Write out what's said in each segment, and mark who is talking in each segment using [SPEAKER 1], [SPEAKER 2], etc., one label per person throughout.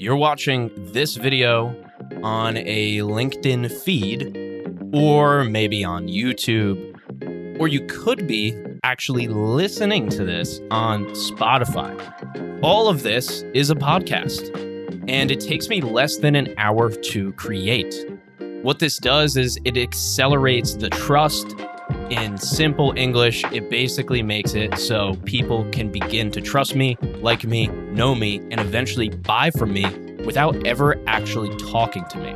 [SPEAKER 1] You're watching this video on a LinkedIn feed, or maybe on YouTube, or you could be actually listening to this on Spotify. All of this is a podcast, and it takes me less than an hour to create. What this does is it accelerates the trust. In simple English, it basically makes it so people can begin to trust me, like me, know me, and eventually buy from me without ever actually talking to me.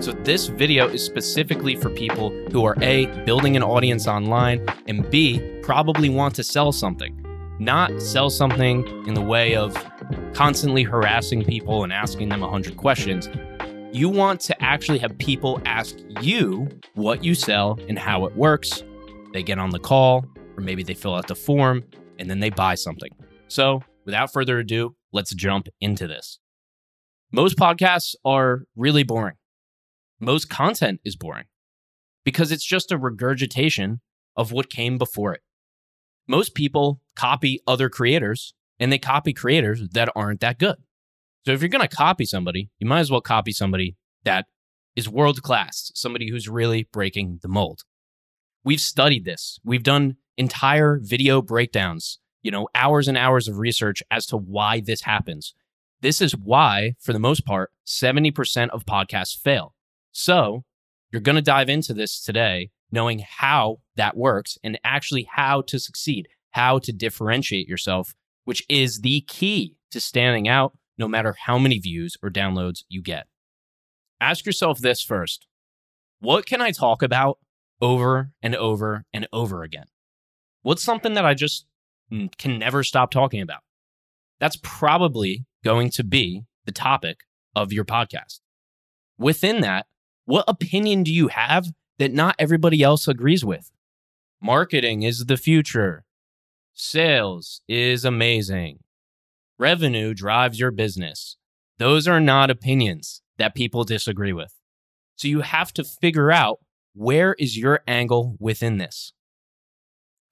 [SPEAKER 1] So, this video is specifically for people who are A, building an audience online, and B, probably want to sell something. Not sell something in the way of constantly harassing people and asking them 100 questions. You want to actually have people ask you what you sell and how it works. They get on the call, or maybe they fill out the form, and then they buy something. So, without further ado, let's jump into this. Most podcasts are really boring most content is boring because it's just a regurgitation of what came before it. Most people copy other creators and they copy creators that aren't that good. So if you're going to copy somebody, you might as well copy somebody that is world class, somebody who's really breaking the mold. We've studied this. We've done entire video breakdowns, you know, hours and hours of research as to why this happens. This is why, for the most part, 70% of podcasts fail. So you're going to dive into this today, knowing how that works and actually how to succeed, how to differentiate yourself, which is the key to standing out no matter how many views or downloads you get. Ask yourself this first What can I talk about over and over and over again? What's something that I just can never stop talking about? That's probably going to be the topic of your podcast. Within that, what opinion do you have that not everybody else agrees with? Marketing is the future. Sales is amazing. Revenue drives your business. Those are not opinions that people disagree with. So you have to figure out where is your angle within this.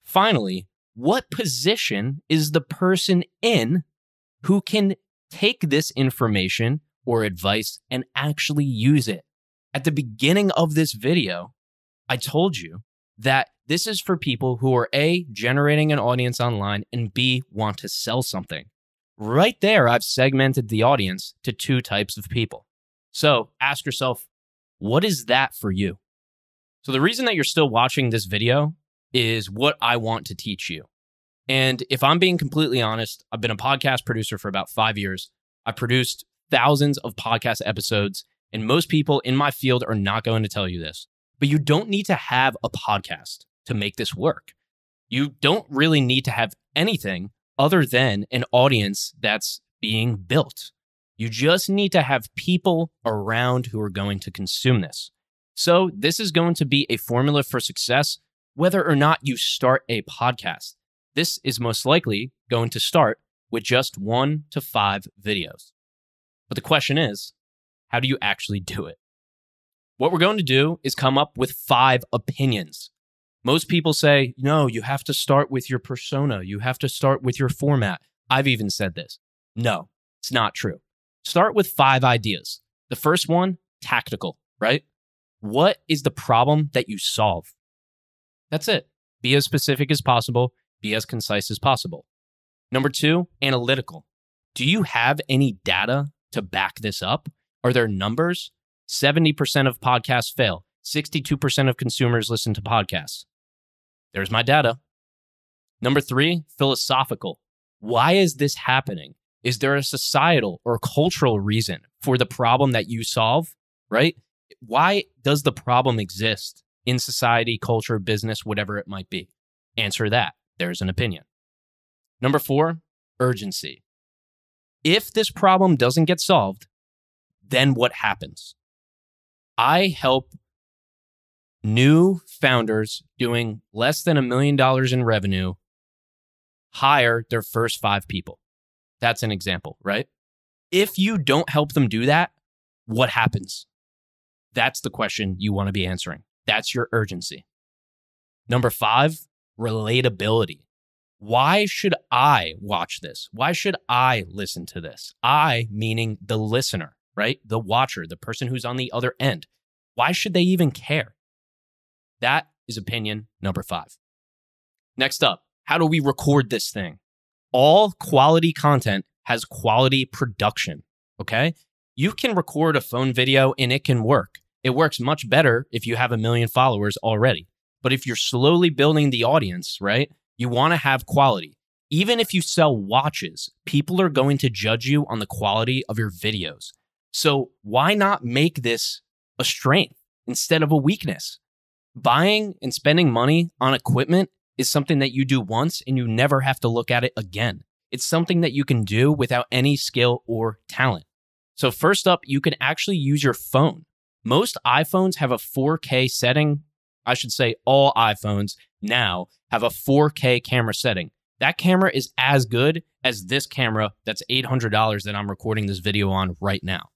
[SPEAKER 1] Finally, what position is the person in who can take this information or advice and actually use it? At the beginning of this video, I told you that this is for people who are A, generating an audience online, and B, want to sell something. Right there, I've segmented the audience to two types of people. So ask yourself, what is that for you? So the reason that you're still watching this video is what I want to teach you. And if I'm being completely honest, I've been a podcast producer for about five years. I've produced thousands of podcast episodes and most people in my field are not going to tell you this, but you don't need to have a podcast to make this work. You don't really need to have anything other than an audience that's being built. You just need to have people around who are going to consume this. So, this is going to be a formula for success, whether or not you start a podcast. This is most likely going to start with just one to five videos. But the question is how do you actually do it? What we're going to do is come up with five opinions. Most people say, no, you have to start with your persona. You have to start with your format. I've even said this. No, it's not true. Start with five ideas. The first one, tactical, right? What is the problem that you solve? That's it. Be as specific as possible, be as concise as possible. Number two, analytical. Do you have any data to back this up? Are there numbers? 70% of podcasts fail. 62% of consumers listen to podcasts. There's my data. Number three, philosophical. Why is this happening? Is there a societal or cultural reason for the problem that you solve? Right? Why does the problem exist in society, culture, business, whatever it might be? Answer that. There's an opinion. Number four, urgency. If this problem doesn't get solved, then what happens? I help new founders doing less than a million dollars in revenue hire their first five people. That's an example, right? If you don't help them do that, what happens? That's the question you want to be answering. That's your urgency. Number five, relatability. why should I watch this? Why should I listen to this? I, meaning the listener, right? The watcher, the person who's on the other end. Why should they even care? That is opinion number five. Next up, how do we record this thing? All quality content has quality production. Okay. You can record a phone video and it can work. It works much better if you have a million followers already. But if you're slowly building the audience, right, you want to have quality. Even if you sell watches, people are going to judge you on the quality of your videos. So why not make this a strength instead of a weakness? Buying and spending money on equipment is something that you do once and you never have to look at it again. It's something that you can do without any skill or talent. So, first up, you can actually use your phone. Most iPhones have a 4K setting. I should say, all iPhones now have a 4K camera setting. That camera is as good as this camera that's $800 that I'm recording this video on right now.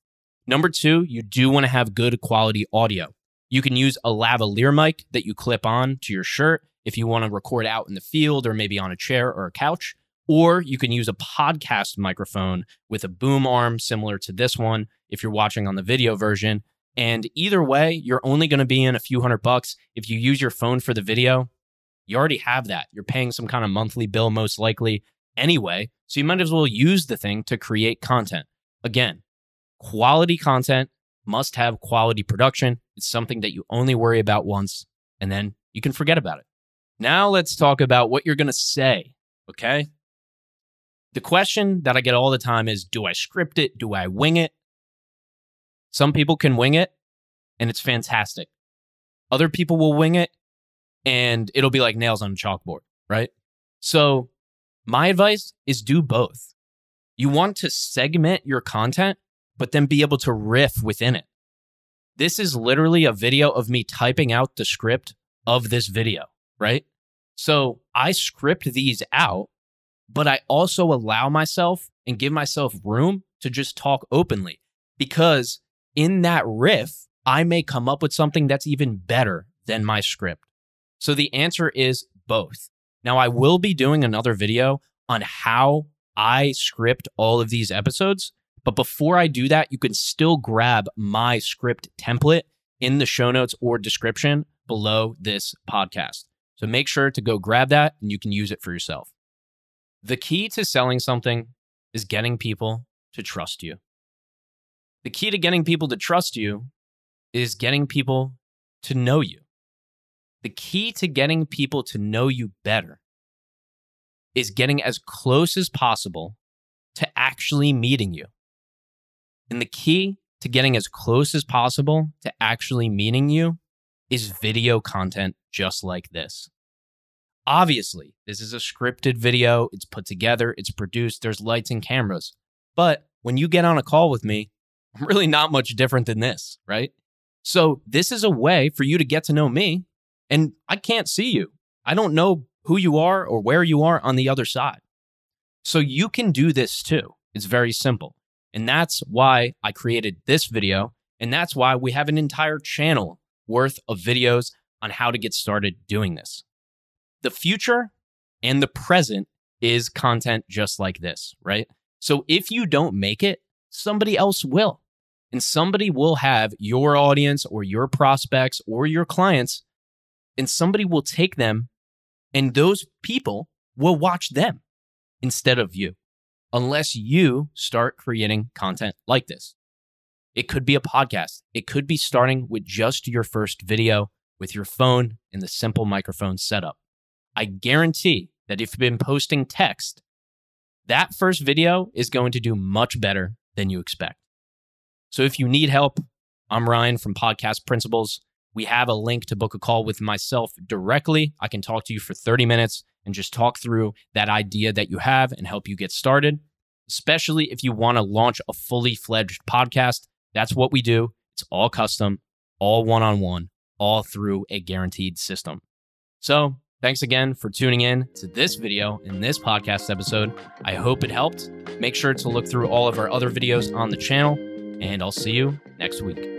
[SPEAKER 1] Number two, you do want to have good quality audio. You can use a lavalier mic that you clip on to your shirt if you want to record out in the field or maybe on a chair or a couch. Or you can use a podcast microphone with a boom arm similar to this one if you're watching on the video version. And either way, you're only going to be in a few hundred bucks. If you use your phone for the video, you already have that. You're paying some kind of monthly bill, most likely anyway. So you might as well use the thing to create content. Again, quality content must have quality production. It's something that you only worry about once and then you can forget about it. Now let's talk about what you're going to say. Okay. The question that I get all the time is Do I script it? Do I wing it? Some people can wing it and it's fantastic. Other people will wing it and it'll be like nails on a chalkboard, right? So, my advice is do both. You want to segment your content, but then be able to riff within it. This is literally a video of me typing out the script of this video, right? So, I script these out, but I also allow myself and give myself room to just talk openly because in that riff, I may come up with something that's even better than my script. So the answer is both. Now, I will be doing another video on how I script all of these episodes. But before I do that, you can still grab my script template in the show notes or description below this podcast. So make sure to go grab that and you can use it for yourself. The key to selling something is getting people to trust you. The key to getting people to trust you is getting people to know you. The key to getting people to know you better is getting as close as possible to actually meeting you. And the key to getting as close as possible to actually meeting you is video content just like this. Obviously, this is a scripted video, it's put together, it's produced, there's lights and cameras. But when you get on a call with me, really not much different than this, right? So, this is a way for you to get to know me and I can't see you. I don't know who you are or where you are on the other side. So you can do this too. It's very simple. And that's why I created this video. And that's why we have an entire channel worth of videos on how to get started doing this. The future and the present is content just like this, right? So if you don't make it, somebody else will. And somebody will have your audience or your prospects or your clients and somebody will take them and those people will watch them instead of you, unless you start creating content like this. It could be a podcast. It could be starting with just your first video with your phone and the simple microphone setup. I guarantee that if you've been posting text, that first video is going to do much better than you expect. So if you need help, I'm Ryan from Podcast Principles. We have a link to book a call with myself directly. I can talk to you for 30 minutes and just talk through that idea that you have and help you get started, especially if you want to launch a fully fledged podcast. That's what we do. It's all custom, all one on one, all through a guaranteed system. So, thanks again for tuning in to this video in this podcast episode. I hope it helped. Make sure to look through all of our other videos on the channel, and I'll see you next week.